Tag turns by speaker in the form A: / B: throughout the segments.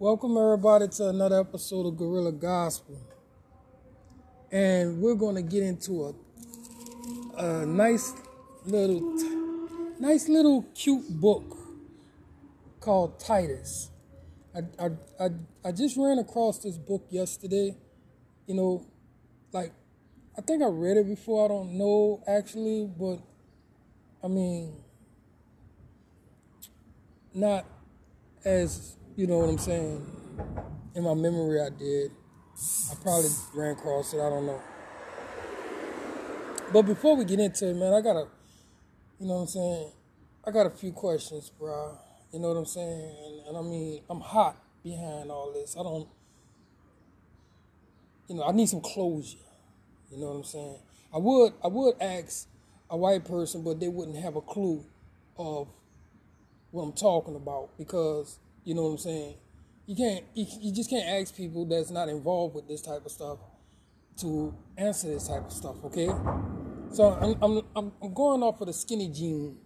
A: Welcome, everybody, to another episode of Gorilla Gospel. And we're going to get into a, a nice little, nice little cute book called Titus. I, I, I, I just ran across this book yesterday. You know, like, I think I read it before. I don't know actually, but I mean, not as you know what I'm saying. In my memory, I did. I probably ran across it. I don't know. But before we get into it, man, I got a, you know what I'm saying. I got a few questions, bro. You know what I'm saying? And, and I mean, I'm hot behind all this. I don't, you know, I need some closure. You know what I'm saying? I would, I would ask a white person, but they wouldn't have a clue of what I'm talking about because you know what I'm saying. You can't, you, you just can't ask people that's not involved with this type of stuff to answer this type of stuff. Okay, so I'm I'm I'm, going off of the skinny jean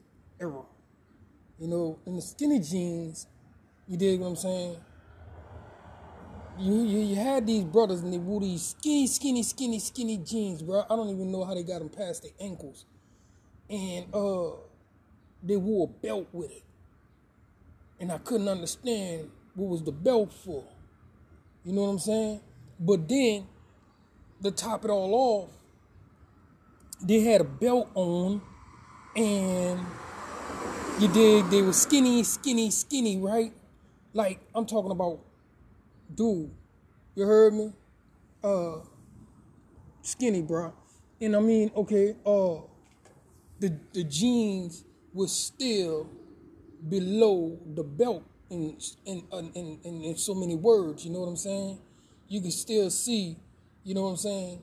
A: era. You know, in the skinny jeans, you dig what I'm saying? You, you, you had these brothers and they wore these skinny, skinny, skinny, skinny jeans, bro. I don't even know how they got them past their ankles. And uh, they wore a belt with it and I couldn't understand what was the belt for. You know what I'm saying? But then, to top it all off, they had a belt on, and you did. They were skinny, skinny, skinny, right? Like I'm talking about, dude. You heard me? Uh, skinny, bro. And I mean, okay, uh, the the jeans was still below the belt in in, in in in so many words. You know what I'm saying? You can still see. You know what I'm saying?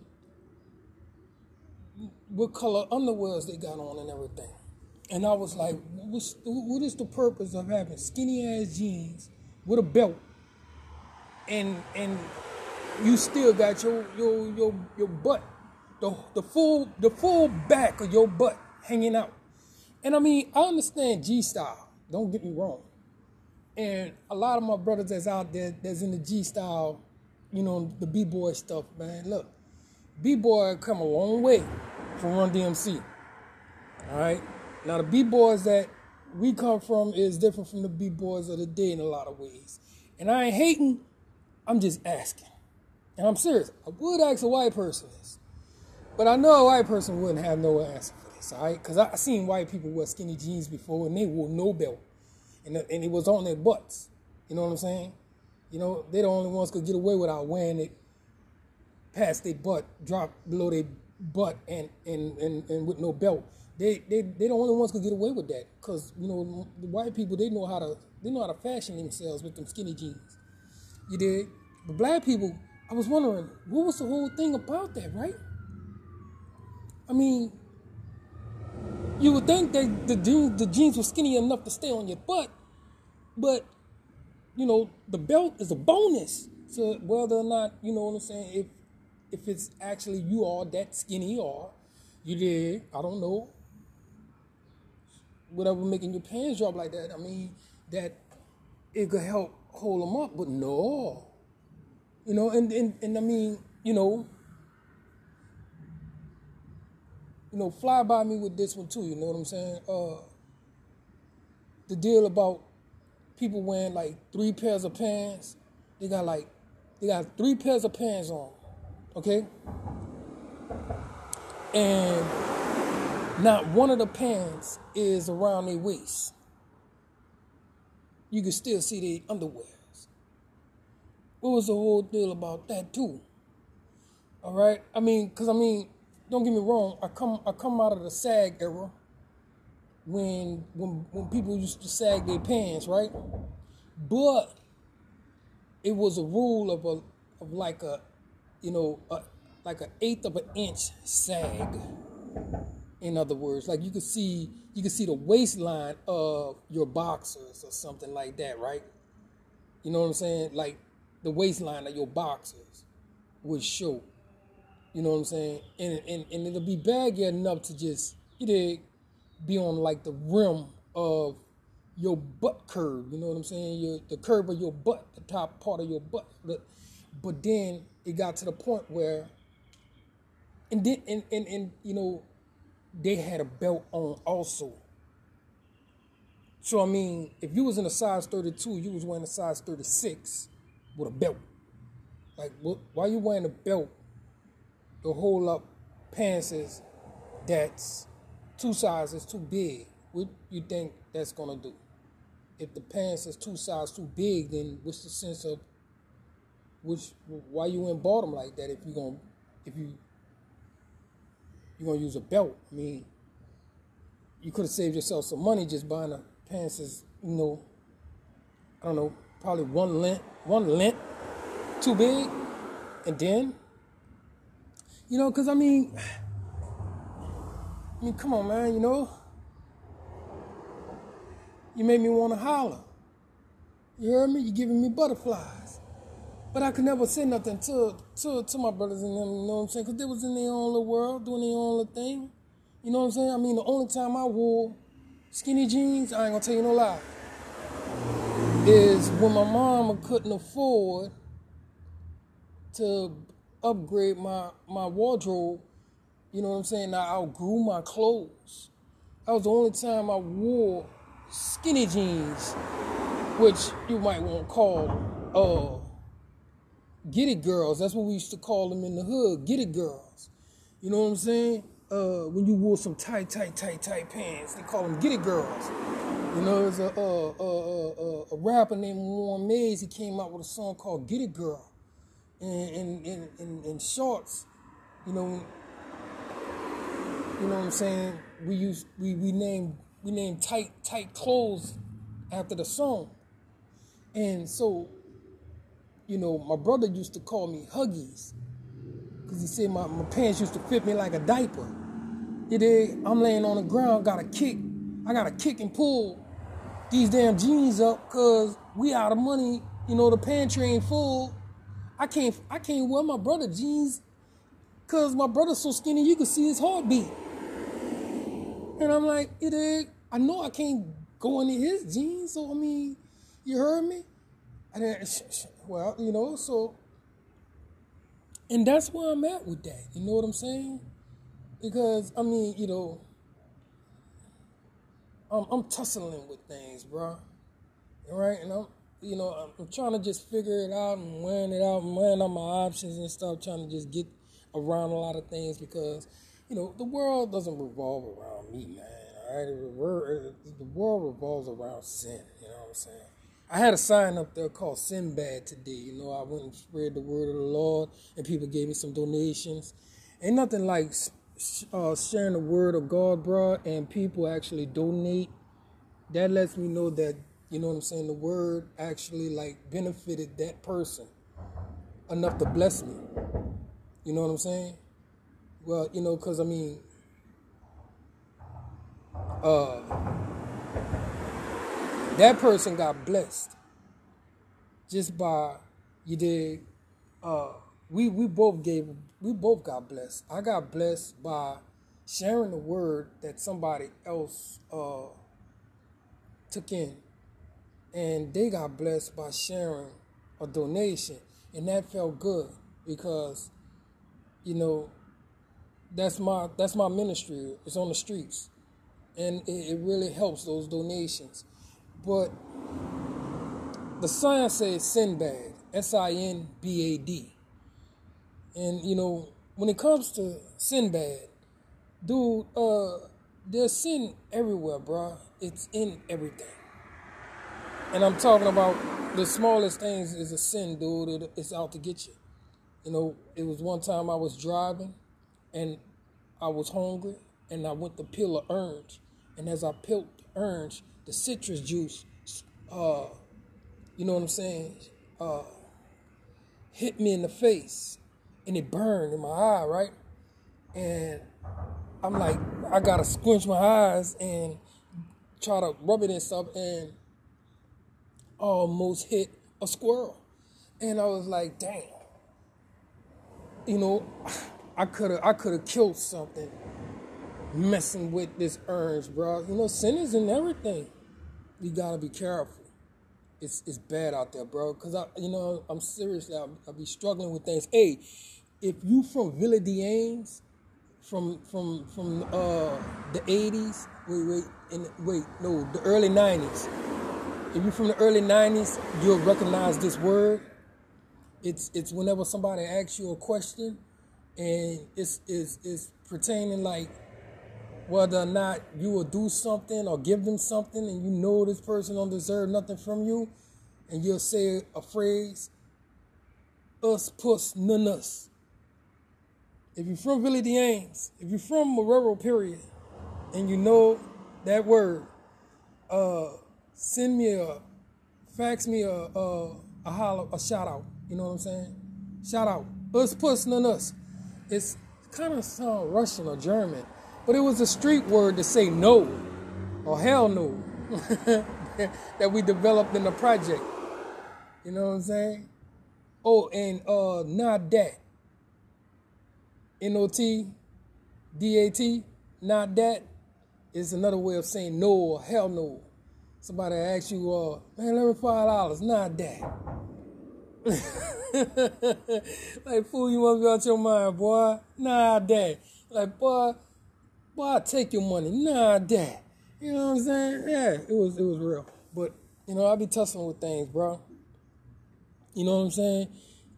A: What color underwears they got on and everything. And I was like, what's, what is the purpose of having skinny ass jeans with a belt, and and you still got your your your your butt, the the full the full back of your butt hanging out. And I mean, I understand G style. Don't get me wrong. And a lot of my brothers that's out there that's in the G style, you know, the B boy stuff, man. Look, B boy come a long way from Run DMC. All right. Now the B boys that we come from is different from the B boys of the day in a lot of ways. And I ain't hating. I'm just asking. And I'm serious. I would ask a white person this, but I know a white person wouldn't have no answer all right? Because I seen white people wear skinny jeans before and they wore no belt. And, and it was on their butts. You know what I'm saying? You know, they're the only ones could get away without wearing it past their butt, drop below their butt and, and, and, and with no belt. They, they, they the only ones could get away with that. Because, you know, the white people, they know how to they know how to fashion themselves with them skinny jeans. You did? But black people, I was wondering, what was the whole thing about that, right? I mean, you would think that the jeans, the jeans were skinny enough to stay on your butt, but you know the belt is a bonus. So whether or not you know what I'm saying, if if it's actually you are that skinny or you did, I don't know, whatever making your pants drop like that. I mean that it could help hold them up, but no, you know, and and, and I mean you know you know, fly by me with this one too. You know what I'm saying? Uh, the deal about people wearing like three pairs of pants. They got like they got three pairs of pants on, okay? And not one of the pants is around their waist. You can still see their underwears. What was the whole deal about that too? All right, I mean, cause I mean, don't get me wrong, I come I come out of the sag era when when when people used to sag their pants, right? But it was a rule of a of like a you know a, like an eighth of an inch sag. In other words, like you could see you could see the waistline of your boxers or something like that, right? You know what I'm saying? Like the waistline of your boxers would show. You know what I'm saying? And and, and it'll be baggy enough to just know be on like the rim of your butt curve. You know what I'm saying? Your the curve of your butt, the top part of your butt. But, but then it got to the point where, and then and, and, and you know, they had a belt on also. So I mean, if you was in a size 32, you was wearing a size 36 with a belt. Like, what, why you wearing a belt to hold up pants is that's two sizes too big? What you think that's gonna do? If the pants is two sizes too big, then what's the sense of which why you in bottom like that if you gonna if you you're gonna use a belt? I mean, you could have saved yourself some money just buying a pants is, you know, I don't know, probably one length, one length too big. And then, you know, because I mean, I mean, come on, man, you know, you made me want to holler. You heard me? You're giving me butterflies. But I could never say nothing to, to, to my brothers and them, you know what I'm saying? Because they was in their own little world, doing their own little thing. You know what I'm saying? I mean, the only time I wore skinny jeans, I ain't gonna tell you no lie, is when my mama couldn't afford to upgrade my, my wardrobe. You know what I'm saying? I outgrew my clothes. That was the only time I wore skinny jeans, which you might want to call uh get it girls. That's what we used to call them in the hood, get it girls. You know what I'm saying? uh, when you wore some tight, tight, tight, tight pants. They call them Get It Girls. You know, there's a, a, a, a, rapper named Warren Mayes. He came out with a song called Get It Girl. And in, in, in, in shorts, you know, you know what I'm saying? We use we we name we name tight tight clothes after the song. And so, you know, my brother used to call me Huggies because he said my, my pants used to fit me like a diaper. You dig? I'm laying on the ground, got to kick. I got to kick and pull these damn jeans up because we out of money. You know, the pantry ain't full. I can't I can't wear my brother jeans because my brother's so skinny you can see his heartbeat. And I'm like, you dig? I know I can't go into his jeans, so I mean, you heard me? And then, well, you know, so and that's where I'm at with that. You know what I'm saying? Because I mean, you know, I'm, I'm tussling with things, bro. Right? And I'm, you know, I'm, trying to just figure it out and weighing it out and weighing out my options and stuff, trying to just get around a lot of things because, you know, the world doesn't revolve around me, man. All right? The world revolves around sin. You know what I'm saying? I had a sign up there called Sinbad today. You know, I went and spread the word of the Lord, and people gave me some donations. Ain't nothing like uh, sharing the word of God, bro, and people actually donate. That lets me know that you know what I'm saying. The word actually like benefited that person enough to bless me. You know what I'm saying? Well, you know, cause I mean, uh that person got blessed just by you did uh we we both gave we both got blessed i got blessed by sharing the word that somebody else uh took in and they got blessed by sharing a donation and that felt good because you know that's my that's my ministry it's on the streets and it, it really helps those donations but the sign says Sinbad, S I N B A D. And you know, when it comes to Sinbad, dude, uh, there's sin everywhere, bro. It's in everything. And I'm talking about the smallest things is a sin, dude. It's out to get you. You know, it was one time I was driving and I was hungry and I went to peel an orange. And as I peeled the orange, the citrus juice, uh, you know what I'm saying, uh, hit me in the face and it burned in my eye, right? And I'm like, I gotta squinch my eyes and try to rub it and stuff, and almost hit a squirrel. And I was like, damn. You know, I could have I could have killed something messing with this orange, bro. You know, sin is in everything. You gotta be careful. it's it's bad out there, bro. Cause I, you know, I'm seriously, I'll, be struggling with things. Hey, if you from Villa D'Anes, from from from uh the '80s, wait, wait, in, wait, no, the early '90s. If you're from the early '90s, you'll recognize this word. It's it's whenever somebody asks you a question, and it's it's it's pertaining like whether or not you will do something or give them something and you know this person don't deserve nothing from you, and you'll say a phrase, us puss none us. If you're from Villa D'Anes, if you're from Marrero period, and you know that word, uh, send me a, fax me a, a, a holler, a shout out. You know what I'm saying? Shout out. Us puss none us. It's kind of sound Russian or German but it was a street word to say no or hell no that we developed in the project. You know what I'm saying? Oh, and uh not that. N-O-T D-A-T, not that is another way of saying no or hell no. Somebody asks you, uh, man, let me five dollars, not that. like fool, you must be out your mind, boy. Nah, that. Like, boy, boy, I'll take your money. Nah, dad. You know what I'm saying? Yeah, it was it was real. But, you know, I be tussling with things, bro. You know what I'm saying?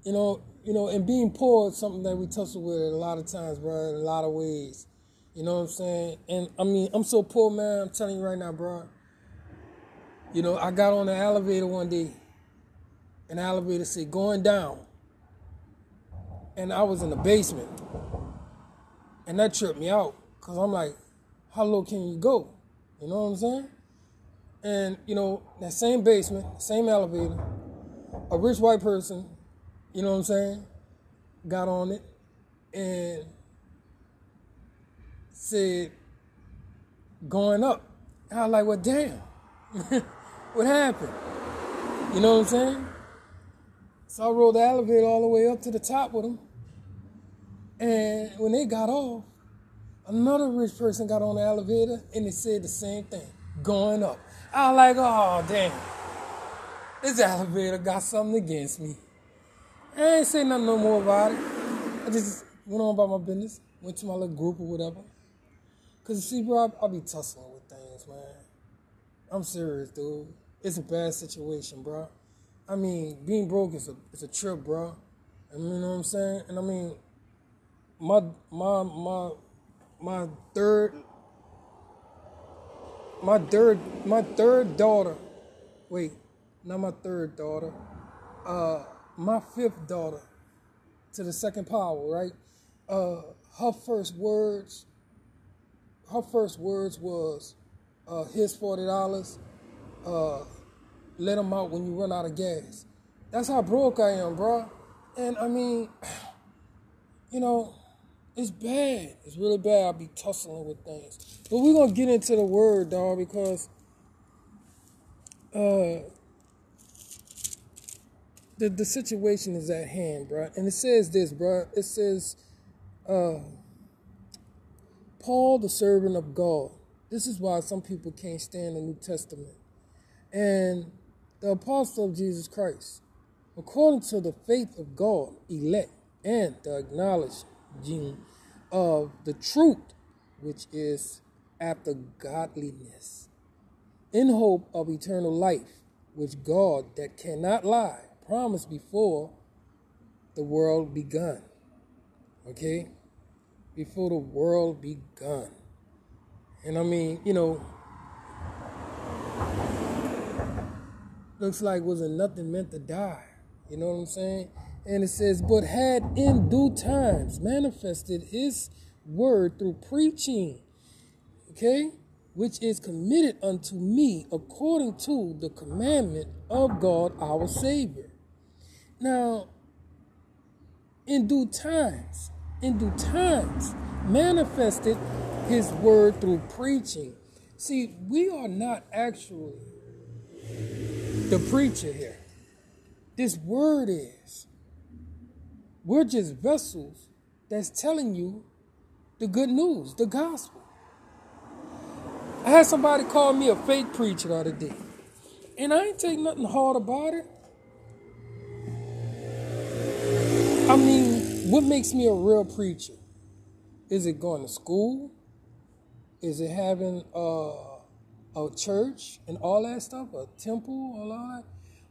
A: You know, you know, and being poor is something that we tussle with a lot of times, bro, in a lot of ways. You know what I'm saying? And I mean, I'm so poor, man. I'm telling you right now, bro. You know, I got on the elevator one day, and the elevator said going down, and I was in the basement, and that tripped me out. Cause I'm like, how low can you go? You know what I'm saying? And you know, that same basement, same elevator, a rich white person, you know what I'm saying, got on it and said, going up. I was like, well, damn, what happened? You know what I'm saying? So I rode the elevator all the way up to the top with them. And when they got off, Another rich person got on the elevator and they said the same thing, going up. I was like, oh damn, this elevator got something against me. I ain't say nothing no more about it. I just went on about my business, went to my little group or whatever. Cause see, bro, I, I be tussling. I'm serious, dude. It's a bad situation, bro. I mean, being broke is a it's a trip, bro. You know what I'm saying? And I mean, my my my my third my third my third daughter wait not my third daughter uh my fifth daughter to the second power right uh her first words her first words was uh forty dollars uh let them out when you run out of gas that's how broke i am bro and i mean you know it's bad. It's really bad. I'll be tussling with things. But we're gonna get into the word, dog, because uh the the situation is at hand, bro. And it says this, bro. It says, uh Paul, the servant of God. This is why some people can't stand the New Testament. And the apostle of Jesus Christ, according to the faith of God, elect and the acknowledged gene of the truth, which is after godliness, in hope of eternal life, which God that cannot lie promised before the world begun. Okay? Before the world begun. And I mean, you know, looks like wasn't nothing meant to die. You know what I'm saying? And it says, but had in due times manifested his word through preaching, okay, which is committed unto me according to the commandment of God our Savior. Now, in due times, in due times, manifested his word through preaching. See, we are not actually the preacher here. This word is. We're just vessels that's telling you the good news, the gospel. I had somebody call me a fake preacher the other day. And I ain't take nothing hard about it. I mean, what makes me a real preacher? Is it going to school? Is it having a, a church and all that stuff, a temple, all that?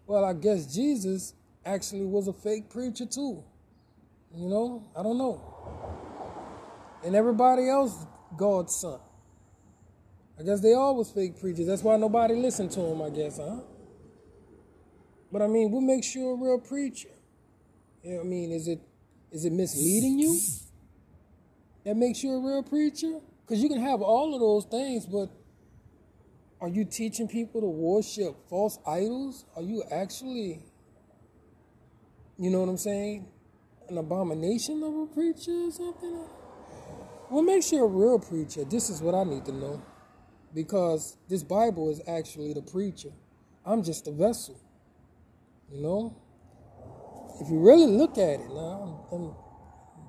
A: Well, I guess Jesus actually was a fake preacher too. You know, I don't know. And everybody else, God's son. I guess they all was fake preachers. That's why nobody listened to him, I guess, huh? But I mean, what makes you a real preacher? You know I mean, is it is it misleading you? That makes you a real preacher? Because you can have all of those things, but are you teaching people to worship false idols? Are you actually, you know what I'm saying, an abomination of a preacher or something? What makes you a real preacher? This is what I need to know because this Bible is actually the preacher. I'm just a vessel. You know? If you really look at it now, I'm, I'm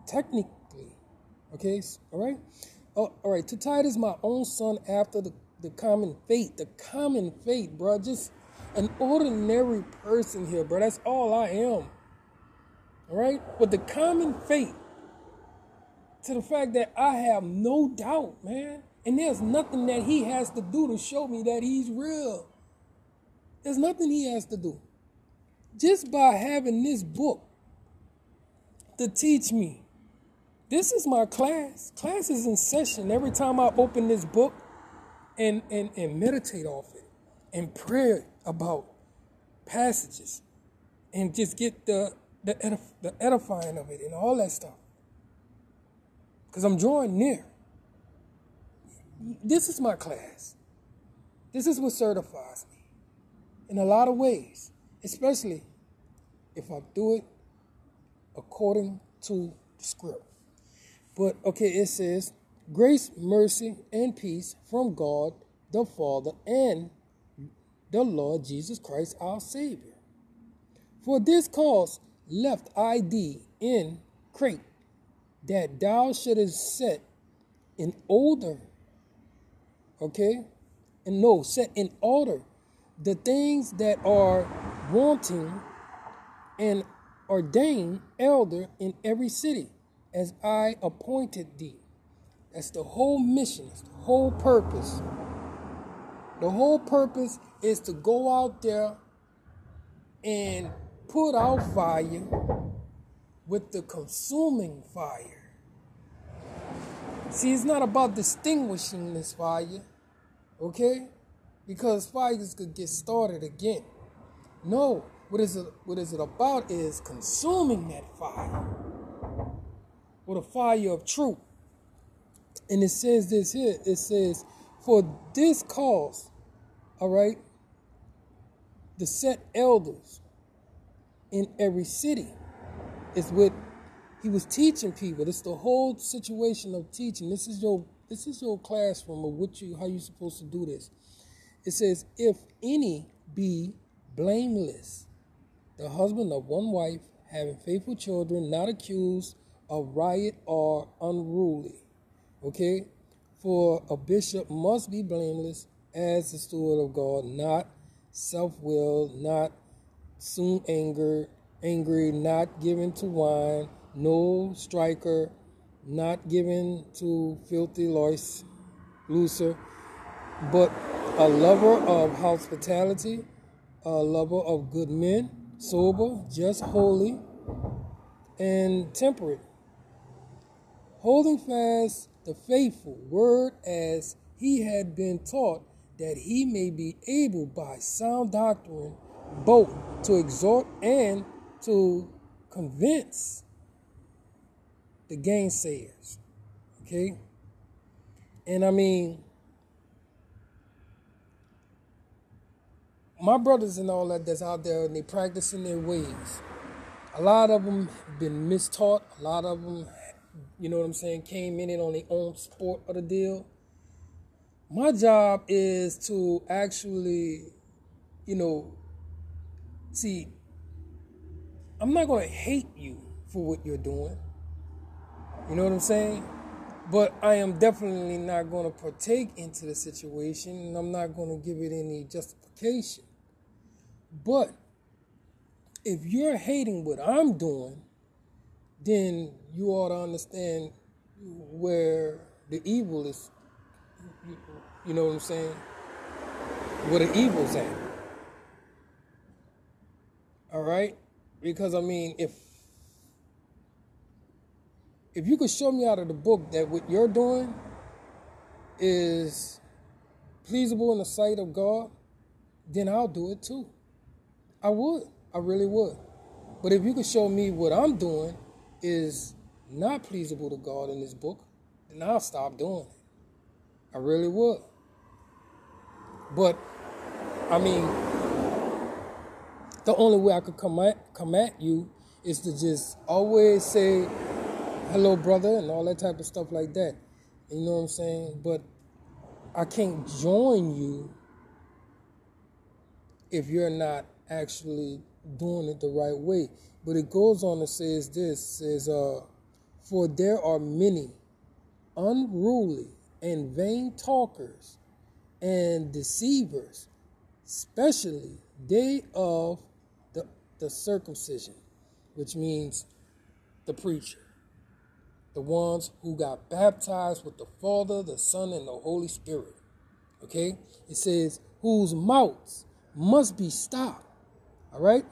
A: technically, okay, all right? Oh, all right, to Titus, my own son, after the, the common faith, the common faith, bro. Just an ordinary person here, bro. That's all I am. All right? But the common faith to the fact that I have no doubt, man, and there's nothing that he has to do to show me that he's real. There's nothing he has to do. Just by having this book to teach me. This is my class. Class is in session every time I open this book and, and, and meditate off it and pray about passages and just get the, the, edif- the edifying of it and all that stuff. Because I'm drawing near this is my class. This is what certifies me in a lot of ways, especially if I do it according to the script. But okay, it says, Grace, mercy, and peace from God the Father and the Lord Jesus Christ our Savior. For this cause left I thee in Crete, that thou shouldest set in order okay? And no, set in order the things that are wanting and ordain elder in every city as I appointed thee. That's the whole mission, that's the whole purpose. The whole purpose is to go out there and put out fire with the consuming fire. See, it's not about distinguishing this fire. Okay? Because fires could get started again. No, what is it what is it about is consuming that fire with a fire of truth. And it says this here, it says, for this cause, all right, the set elders in every city is what he was teaching people. It's the whole situation of teaching. This is your this is your classroom of what you how you're supposed to do this. It says, if any be blameless, the husband of one wife, having faithful children, not accused of riot or unruly. Okay? For a bishop must be blameless as the steward of God, not self-willed, not soon angered, angry, not given to wine, no striker, not given to filthy lois, looser, but a lover of hospitality, a lover of good men, sober, just holy, and temperate, holding fast the faithful word as he had been taught, that he may be able by sound doctrine both to exhort and to convince the gainsayers. Okay? And I mean, my brothers and all that that's out there and they practicing their ways. A lot of them been mistaught. A lot of them, you know what I'm saying, came in it on their own sport of the deal. My job is to actually, you know, see, I'm not going to hate you for what you're doing. You know what I'm saying? But I am definitely not going to partake into the situation and I'm not going to give it any justification. But if you're hating what I'm doing, then you ought to understand where the evil is. You know what I'm saying? Where the evil's at. All right? Because I mean, if if you could show me out of the book that what you're doing is pleasable in the sight of God, then I'll do it too. I would. I really would. But if you could show me what I'm doing is not pleasable to God in this book, then I'll stop doing it. I really would. But I mean, the only way I could come at come at you is to just always say hello brother and all that type of stuff like that. You know what I'm saying? But I can't join you if you're not actually doing it the right way. But it goes on and says this says uh for there are many unruly and vain talkers and deceivers, especially they of the, the circumcision, which means the preacher, the ones who got baptized with the Father, the Son, and the Holy Spirit. Okay? It says, whose mouths must be stopped. All right?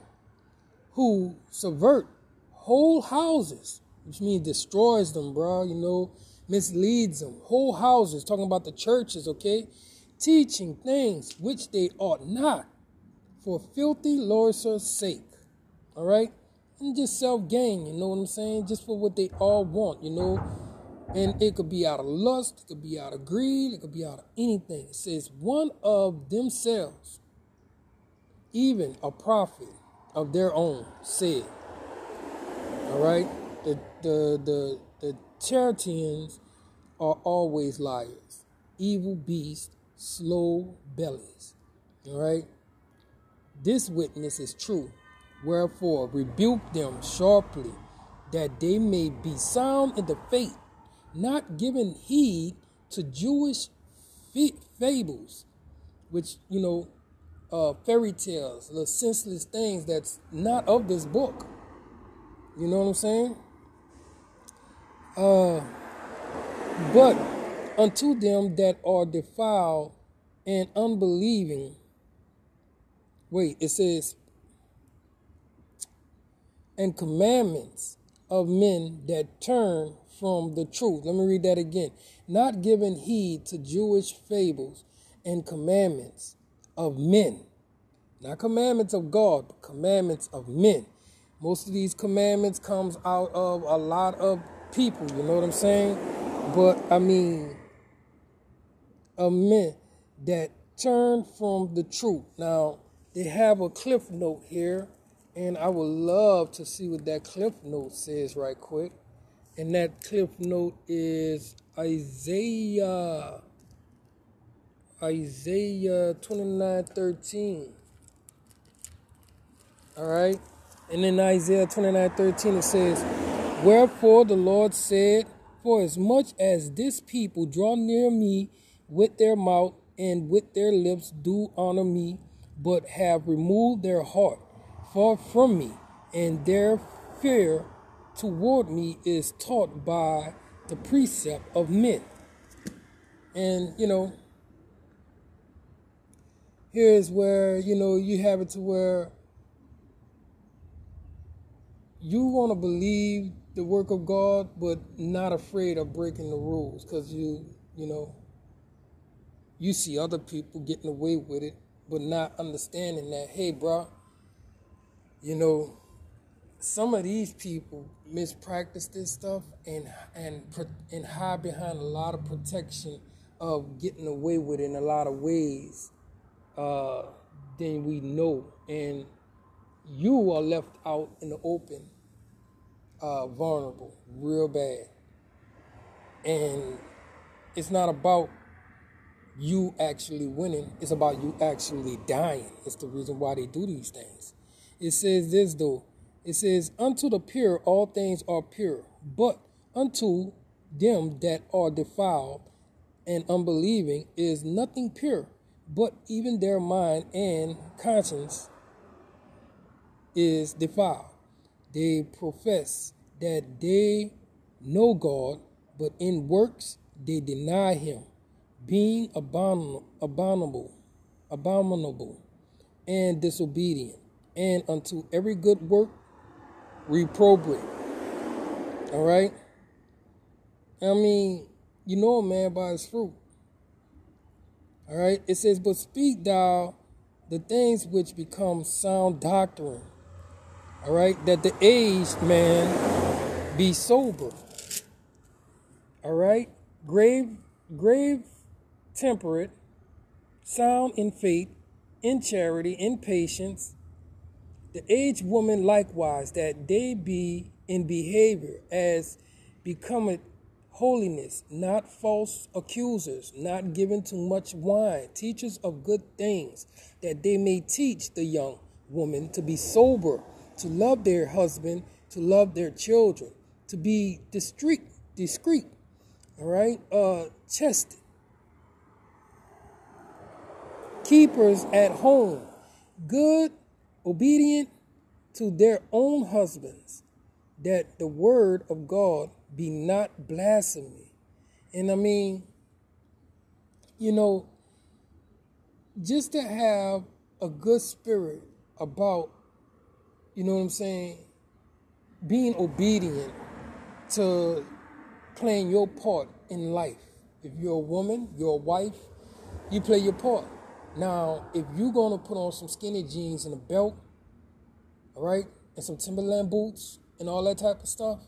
A: Who subvert whole houses, which means destroys them, bro. You know, misleads them. Whole houses, talking about the churches, okay? Teaching things which they ought not for filthy lordship's sake. All right? And just self gain, you know what I'm saying? Just for what they all want, you know? And it could be out of lust, it could be out of greed, it could be out of anything. It says, one of themselves, even a prophet of their own, said, all right? The, the, the, the Charitians are always liars, evil beasts, slow bellies. All right? This witness is true. Wherefore, rebuke them sharply, that they may be sound in the faith, not giving heed to Jewish fables, which, you know, uh, fairy tales, the senseless things that's not of this book. You know what I'm saying? Uh, but unto them that are defiled and unbelieving, wait, it says, and commandments of men that turn from the truth. Let me read that again. Not giving heed to Jewish fables and commandments of men. Not commandments of God, but commandments of men. Most of these commandments comes out of a lot of people, you know what I'm saying? But I mean, of men that turn from the truth. Now, they have a cliff note here, and I would love to see what that cliff note says right quick. And that cliff note is Isaiah Isaiah 29 13. All right. And in Isaiah 29 13, it says, Wherefore the Lord said, For as much as this people draw near me with their mouth and with their lips do honor me, but have removed their heart far from me, and their fear toward me is taught by the precept of men. And, you know, here's where, you know, you have it to where you want to believe the work of God, but not afraid of breaking the rules because you, you know, you see other people getting away with it, but not understanding that, hey, bro, you know, some of these people mispractice this stuff and and and hide behind a lot of protection of getting away with it in a lot of ways uh, than we know, and you are left out in the open uh, vulnerable real bad. And it's not about you actually winning, it's about you actually dying. It's the reason why they do these things. It says this though it says, Unto the pure all things are pure, but unto them that are defiled and unbelieving is nothing pure, but even their mind and conscience is defiled. They profess that they know God, but in works they deny him, being abominable, abominable, and disobedient, and unto every good work reprobate. All right? I mean, you know a man by his fruit. All right? It says, But speak thou the things which become sound doctrine. All right? That the aged man be sober. All right? Grave, grave, temperate, sound in faith, in charity, in patience. The aged woman likewise, that they be in behavior as becometh holiness, not false accusers, not given to much wine, teachers of good things, that they may teach the young woman to be sober, to love their husband, to love their children, to be discreet, discreet, all right, uh, keepers at home, good, obedient to their own husbands, that the word of God be not blasphemy. And I mean, you know, just to have a good spirit about, you know what I'm saying, being obedient to playing your part in life. If you're a woman, you're a wife, you play your part. Now, if you're gonna put on some skinny jeans and a belt, all right, and some Timberland boots and all that type of stuff,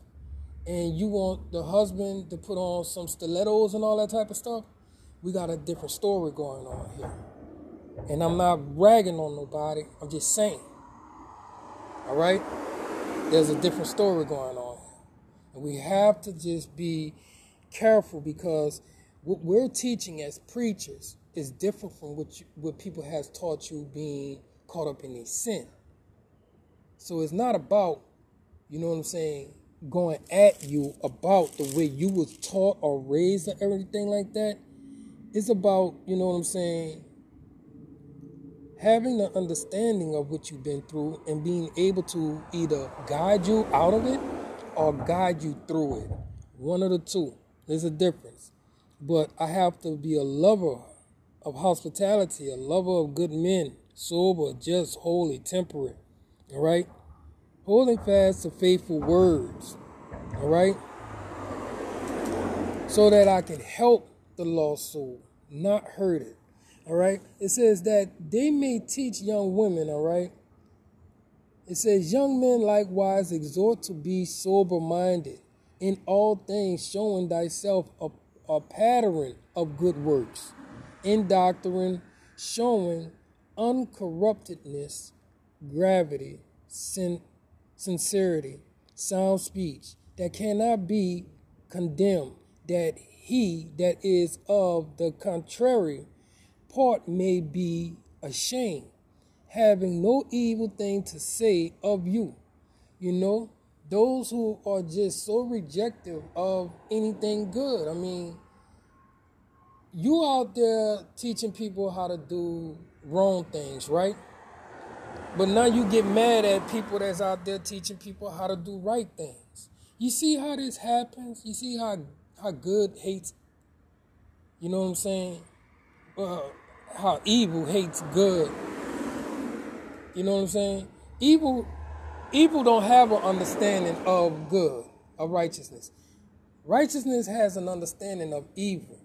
A: and you want the husband to put on some stilettos and all that type of stuff, we got a different story going on here. And I'm not ragging on nobody, I'm just saying. All right? There's a different story going on. And we have to just be careful because what we're teaching as preachers is different from what, you, what people has taught you being caught up in a sin. So it's not about, you know what I'm saying, going at you about the way you was taught or raised or everything like that. It's about, you know what I'm saying, having the understanding of what you've been through and being able to either guide you out of it or guide you through it. One of the two. There's a difference. But I have to be a lover of hospitality, a lover of good men, sober, just, holy, temperate. All right? Holding fast to faithful words, all right? So that I can help the lost soul, not hurt it, all right? It says that they may teach young women, all right? It says, Young men likewise exhort to be sober minded in all things, showing thyself a, a pattern of good works, in doctrine, showing uncorruptedness, gravity, sin sincerity, sound speech that cannot be condemned, that he that is of the contrary part may be ashamed, having no evil thing to say of you. You know, those who are just so rejective of anything good. I mean, you out there teaching people how to do wrong things, right? But now you get mad at people that's out there teaching people how to do right things. You see how this happens? You see how how good hates you know what I'm saying? Uh, how evil hates good. You know what I'm saying? Evil evil don't have an understanding of good, of righteousness. Righteousness has an understanding of evil.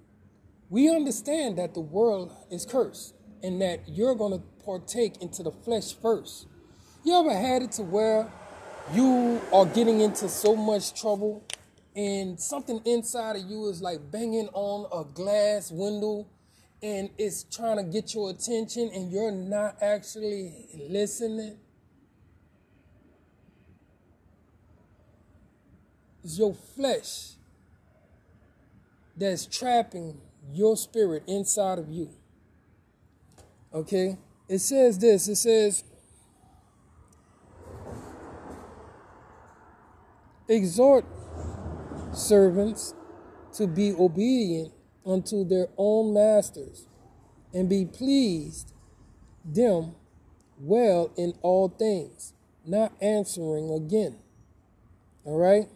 A: We understand that the world is cursed and that you're going to partake into the flesh first. You ever had it to where you are getting into so much trouble and something inside of you is like banging on a glass window and it's trying to get your attention and you're not actually listening? It's your flesh that's trapping your spirit inside of you. Okay? It says this it says, exhort servants to be obedient unto their own masters and be pleased them well in all things, not answering again. All right?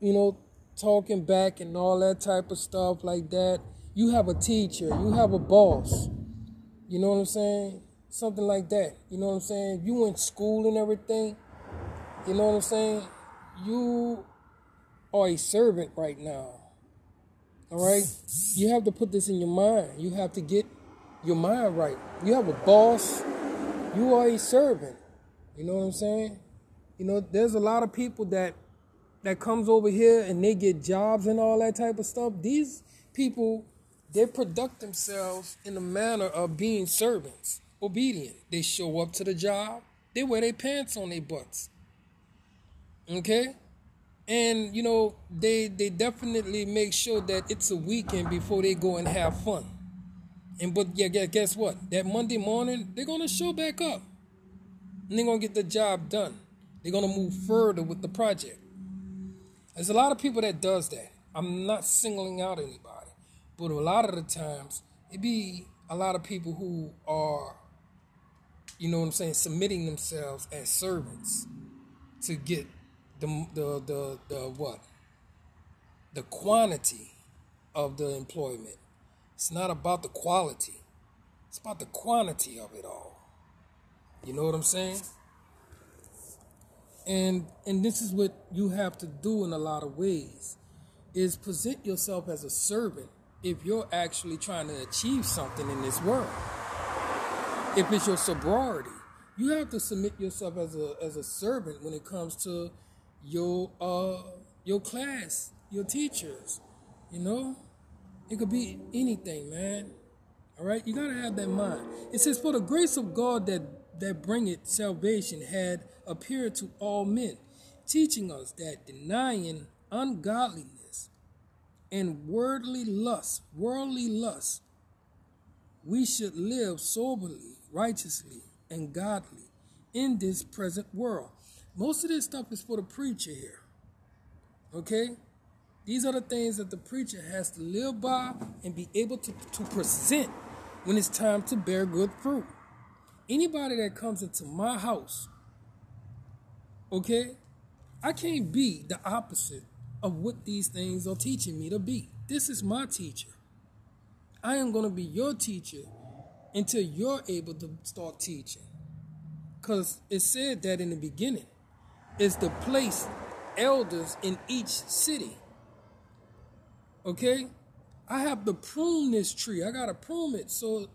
A: You know, talking back and all that type of stuff like that. You have a teacher, you have a boss. You know what I'm saying? Something like that. You know what I'm saying? You in school and everything. You know what I'm saying? You are a servant right now. All right? You have to put this in your mind. You have to get your mind right. You have a boss. You are a servant. You know what I'm saying? You know, there's a lot of people that that comes over here and they get jobs and all that type of stuff. These people, they product themselves in the manner of being servants, obedient. They show up to the job. They wear their pants on their butts. Okay? And you know, they they definitely make sure that it's a weekend before they go and have fun. And but yeah, guess what? That Monday morning, they're gonna show back up. And they're gonna get the job done. They're gonna move further with the project. There's a lot of people that does that. I'm not singling out anybody. But a lot of the times it be a lot of people who are, you know what I'm saying, submitting themselves as servants to get the the the, the what? The quantity of the employment. It's not about the quality. It's about the quantity of it all. You know what I'm saying? And and this is what you have to do in a lot of ways is present yourself as a servant if you're actually trying to achieve something in this world. If it's your sobriety, you have to submit yourself as a as a servant when it comes to your uh your class, your teachers, you know? It could be anything, man. All right? You got to have that mind. It says for the grace of God that that bringeth salvation had appeared to all men, teaching us that denying ungodliness and worldly lust, worldly lust, we should live soberly, righteously, and godly in this present world. Most of this stuff is for the preacher here. Okay? These are the things that the preacher has to live by and be able to, to present when it's time to bear good fruit. Anybody that comes into my house, okay, I can't be the opposite of what these things are teaching me to be. This is my teacher. I am going to be your teacher until you're able to start teaching. Because it said that in the beginning is to place elders in each city. Okay? I have to prune this tree. I gotta prune it so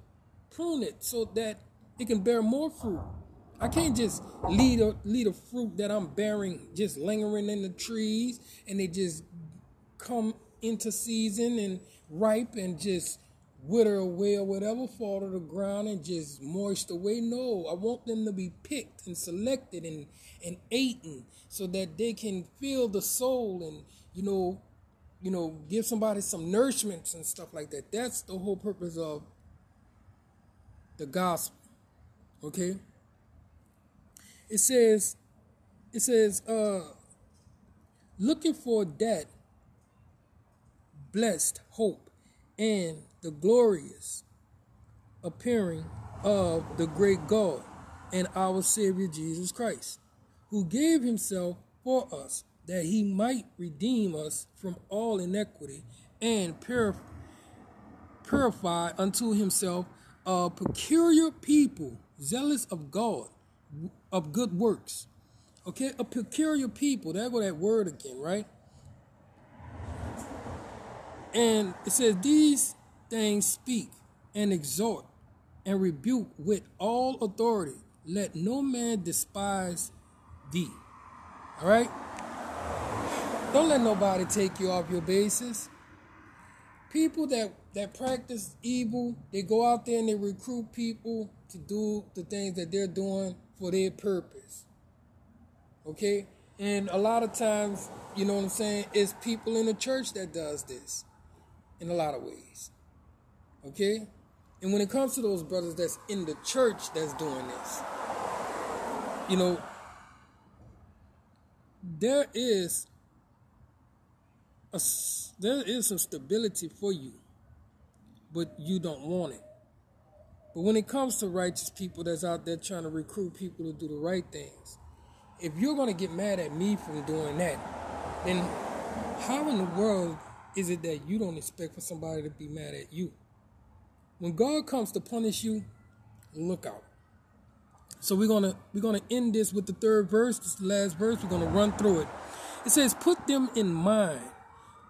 A: prune it so that it can bear more fruit. I can't just lead a lead a fruit that I'm bearing just lingering in the trees and they just come into season and ripe and just wither away or whatever, fall to the ground and just moist away. No, I want them to be picked and selected and, and eaten so that they can feel the soul and, you know, you know, give somebody some nourishments and stuff like that. That's the whole purpose of the gospel. Okay? It says, it says, uh, looking for that blessed hope and the glorious appearing of the great God and our Savior Jesus Christ, who gave himself for us that he might redeem us from all iniquity and purify unto himself a peculiar people, zealous of God, of good works. Okay, a peculiar people. There go that word again, right? And it says, These things speak and exhort and rebuke with all authority. Let no man despise thee. All right? Don't let nobody take you off your basis. People that, that practice evil, they go out there and they recruit people to do the things that they're doing for their purpose. Okay? And a lot of times, you know what I'm saying, it's people in the church that does this in a lot of ways. Okay? And when it comes to those brothers that's in the church that's doing this, you know, there is a, there is some stability for you, but you don't want it. But when it comes to righteous people that's out there trying to recruit people to do the right things, if you're gonna get mad at me for doing that, then how in the world is it that you don't expect for somebody to be mad at you? When God comes to punish you, look out. So we're gonna we're gonna end this with the third verse, this last verse. We're gonna run through it. It says, "Put them in mind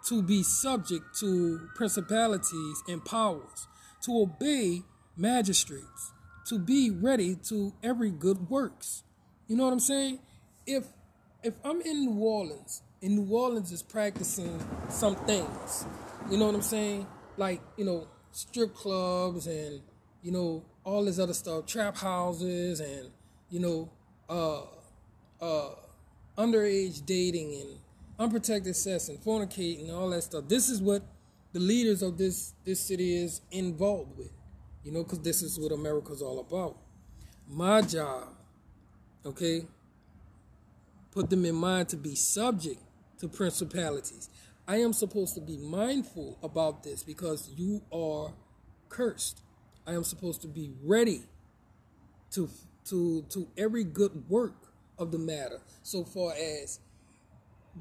A: to be subject to principalities and powers, to obey magistrates, to be ready to every good works." You know what I'm saying? If if I'm in New Orleans and New Orleans is practicing some things, you know what I'm saying? Like you know strip clubs and you know all this other stuff, trap houses and you know uh uh underage dating and unprotected sex and fornicating and all that stuff. This is what the leaders of this this city is involved with. You know, because this is what America's all about. My job, okay, put them in mind to be subject to principalities. I am supposed to be mindful about this because you are cursed. I am supposed to be ready to to to every good work of the matter. So far as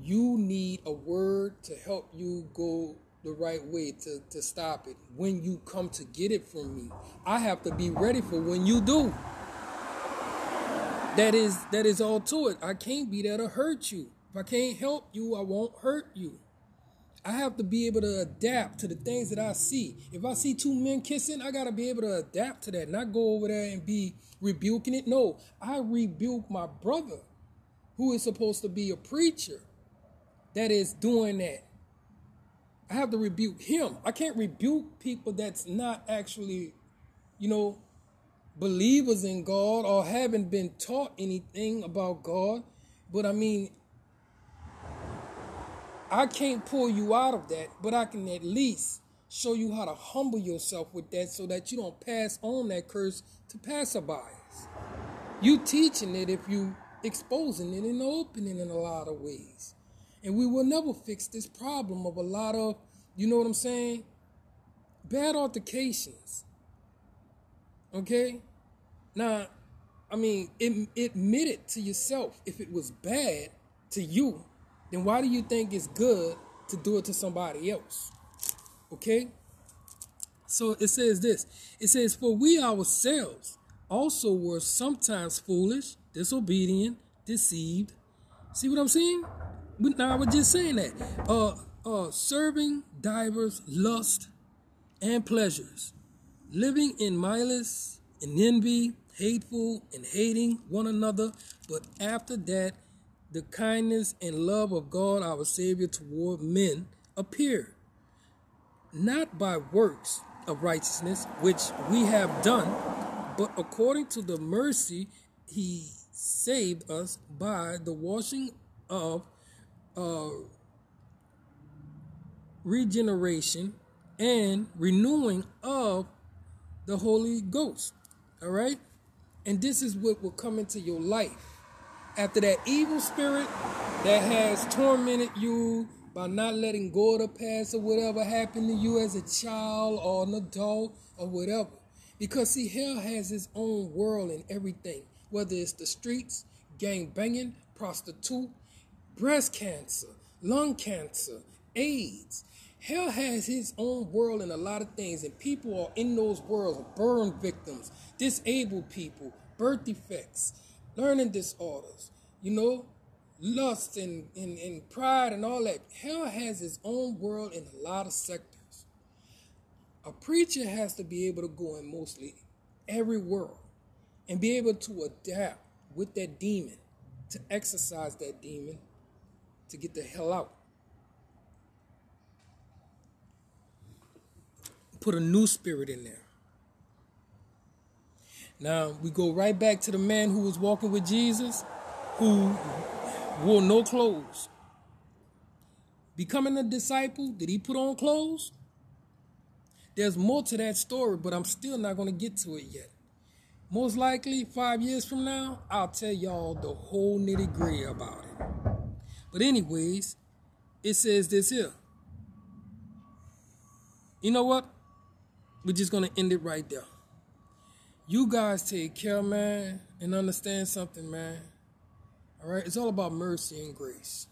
A: you need a word to help you go the right way to, to stop it. When you come to get it from me, I have to be ready for when you do. That is that is all to it. I can't be there to hurt you. If I can't help you, I won't hurt you. I have to be able to adapt to the things that I see. If I see two men kissing, I got to be able to adapt to that, not go over there and be rebuking it. No, I rebuke my brother who is supposed to be a preacher that is doing that. I have to rebuke him. I can't rebuke people that's not actually, you know, believers in God or haven't been taught anything about God. But I mean, I can't pull you out of that, but I can at least show you how to humble yourself with that so that you don't pass on that curse to passerbys. You teaching it if you exposing it and opening in a lot of ways. And we will never fix this problem of a lot of, you know what I'm saying? Bad altercations. Okay? Now, I mean, admit it to yourself if it was bad to you then why do you think it's good to do it to somebody else? Okay? So it says this it says, For we ourselves also were sometimes foolish, disobedient, deceived. See what I'm saying? Now I was just saying that. Uh, uh, serving divers lust and pleasures, living in malice and envy, hateful and hating one another. But after that, the kindness and love of God our Savior toward men appeared, not by works of righteousness which we have done, but according to the mercy he saved us by the washing of uh, regeneration and renewing of the Holy Ghost. All right? And this is what will come into your life after that evil spirit that has tormented you by not letting go of the past or whatever happened to you as a child or an adult or whatever. Because see, hell has its own world and everything, whether it's the streets, gang banging, prostitute, breast cancer, lung cancer, AIDS. Hell has his own world and a lot of things, and people are in those worlds burn victims, disabled people, birth defects, learning disorders, you know, lust and, and, and pride and all that. Hell has his own world in a lot of sectors. A preacher has to be able to go in mostly every world and be able to adapt with that demon, to exercise that demon, to get the hell out. Put a new spirit in there. Now we go right back to the man who was walking with Jesus, who wore no clothes. Becoming a disciple, did he put on clothes? There's more to that story, but I'm still not going to get to it yet. Most likely, five years from now, I'll tell y'all the whole nitty gritty about it. But, anyways, it says this here. You know what? We're just to end it right there you guys take care, man, and understand something, man. All right, it's all about mercy and grace.